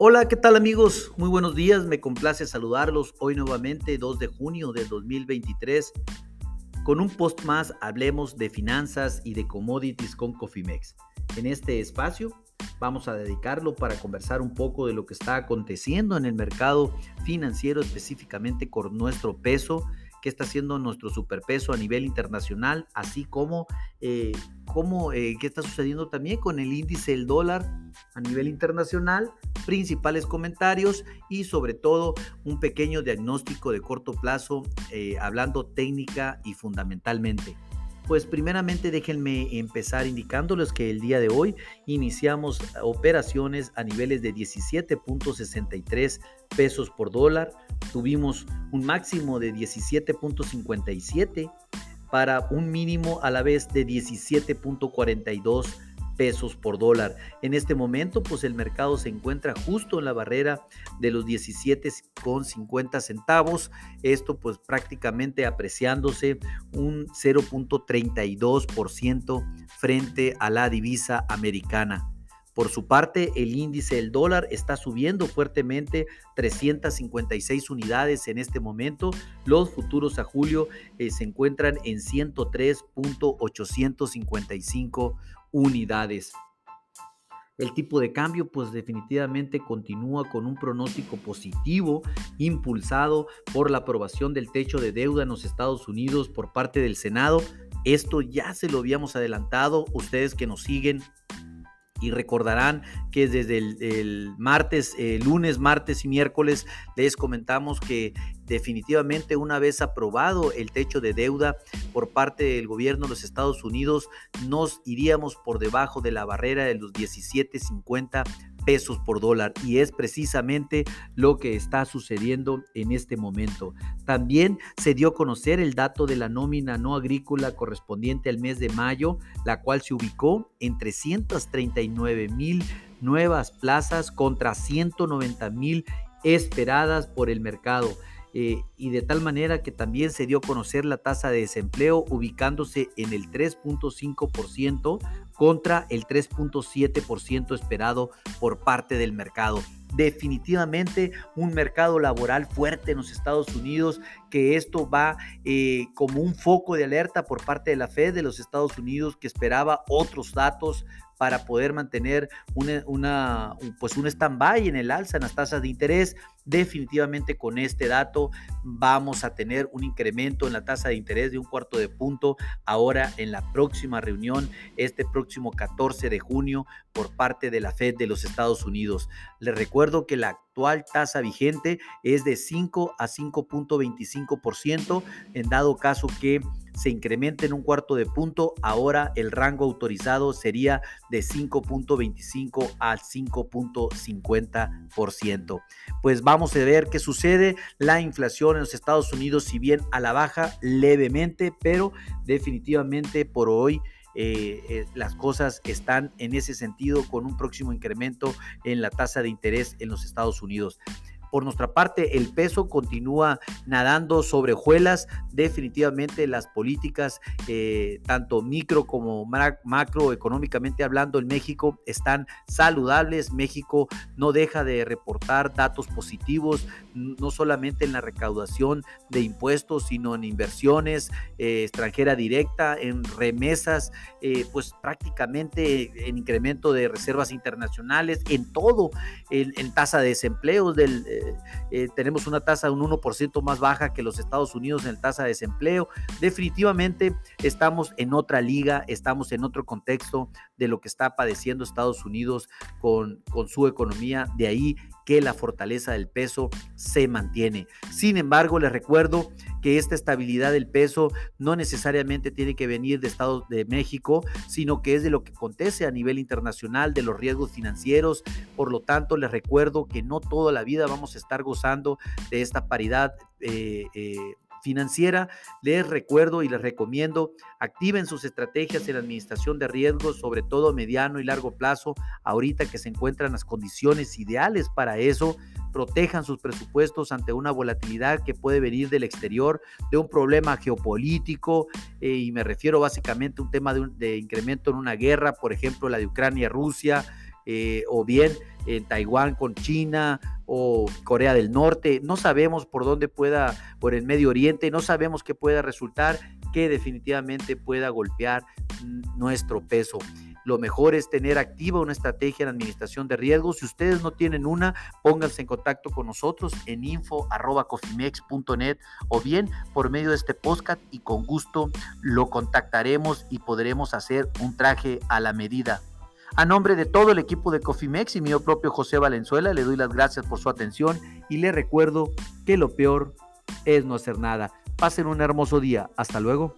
Hola, ¿qué tal amigos? Muy buenos días, me complace saludarlos hoy nuevamente, 2 de junio de 2023. Con un post más hablemos de finanzas y de commodities con Cofimex. En este espacio vamos a dedicarlo para conversar un poco de lo que está aconteciendo en el mercado financiero, específicamente con nuestro peso qué está haciendo nuestro superpeso a nivel internacional, así como eh, eh, qué está sucediendo también con el índice del dólar a nivel internacional, principales comentarios y sobre todo un pequeño diagnóstico de corto plazo, eh, hablando técnica y fundamentalmente. Pues primeramente déjenme empezar indicándoles que el día de hoy iniciamos operaciones a niveles de 17.63 pesos por dólar. Tuvimos un máximo de 17.57 para un mínimo a la vez de 17.42 pesos por dólar. En este momento, pues el mercado se encuentra justo en la barrera de los 17,50 centavos. Esto pues prácticamente apreciándose un 0.32% frente a la divisa americana. Por su parte, el índice del dólar está subiendo fuertemente 356 unidades en este momento. Los futuros a julio eh, se encuentran en 103.855 unidades. El tipo de cambio pues definitivamente continúa con un pronóstico positivo impulsado por la aprobación del techo de deuda en los Estados Unidos por parte del Senado. Esto ya se lo habíamos adelantado, ustedes que nos siguen y recordarán que desde el, martes, eh, lunes, martes y miércoles les comentamos que definitivamente una vez aprobado el techo de deuda por parte del gobierno de los Estados Unidos, nos iríamos por debajo de la barrera de los 17.50 pesos por dólar y es precisamente lo que está sucediendo en este momento. También se dio a conocer el dato de la nómina no agrícola correspondiente al mes de mayo, la cual se ubicó en 339 mil nuevas plazas contra 190 mil esperadas por el mercado. Eh, y de tal manera que también se dio a conocer la tasa de desempleo ubicándose en el 3.5% contra el 3.7% esperado por parte del mercado. Definitivamente un mercado laboral fuerte en los Estados Unidos, que esto va eh, como un foco de alerta por parte de la Fed de los Estados Unidos, que esperaba otros datos para poder mantener una, pues un stand-by en el alza en las tasas de interés. Definitivamente con este dato vamos a tener un incremento en la tasa de interés de un cuarto de punto ahora en la próxima reunión, este próximo 14 de junio por parte de la Fed de los Estados Unidos. Les recuerdo que la actual tasa vigente es de 5 a 5.25%. En dado caso que se incremente en un cuarto de punto, ahora el rango autorizado sería de 5.25 al 5.50%. Pues vamos a ver qué sucede. La inflación en los Estados Unidos, si bien a la baja levemente, pero definitivamente por hoy eh, eh, las cosas están en ese sentido con un próximo incremento en la tasa de interés en los Estados Unidos. Por nuestra parte, el peso continúa nadando sobre hojuelas. Definitivamente las políticas, eh, tanto micro como macroeconómicamente hablando en México, están saludables. México no deja de reportar datos positivos, no solamente en la recaudación de impuestos, sino en inversiones eh, extranjera directa, en remesas, eh, pues prácticamente en incremento de reservas internacionales, en todo, en, en tasa de desempleo del eh, tenemos una tasa de un 1% más baja que los Estados Unidos en tasa de desempleo. Definitivamente estamos en otra liga, estamos en otro contexto de lo que está padeciendo Estados Unidos con, con su economía. De ahí que la fortaleza del peso se mantiene. Sin embargo, les recuerdo que esta estabilidad del peso no necesariamente tiene que venir de Estados de México, sino que es de lo que acontece a nivel internacional, de los riesgos financieros. Por lo tanto, les recuerdo que no toda la vida vamos a estar gozando de esta paridad. Eh, eh, financiera, les recuerdo y les recomiendo, activen sus estrategias en la administración de riesgos, sobre todo mediano y largo plazo, ahorita que se encuentran las condiciones ideales para eso, protejan sus presupuestos ante una volatilidad que puede venir del exterior, de un problema geopolítico, eh, y me refiero básicamente a un tema de, de incremento en una guerra, por ejemplo la de Ucrania-Rusia, eh, o bien en Taiwán con China o Corea del Norte. No sabemos por dónde pueda, por el Medio Oriente, no sabemos qué pueda resultar que definitivamente pueda golpear nuestro peso. Lo mejor es tener activa una estrategia en administración de riesgos. Si ustedes no tienen una, pónganse en contacto con nosotros en info.cofimex.net o bien por medio de este podcast y con gusto lo contactaremos y podremos hacer un traje a la medida. A nombre de todo el equipo de Cofimex y mío propio José Valenzuela, le doy las gracias por su atención y le recuerdo que lo peor es no hacer nada. Pasen un hermoso día. Hasta luego.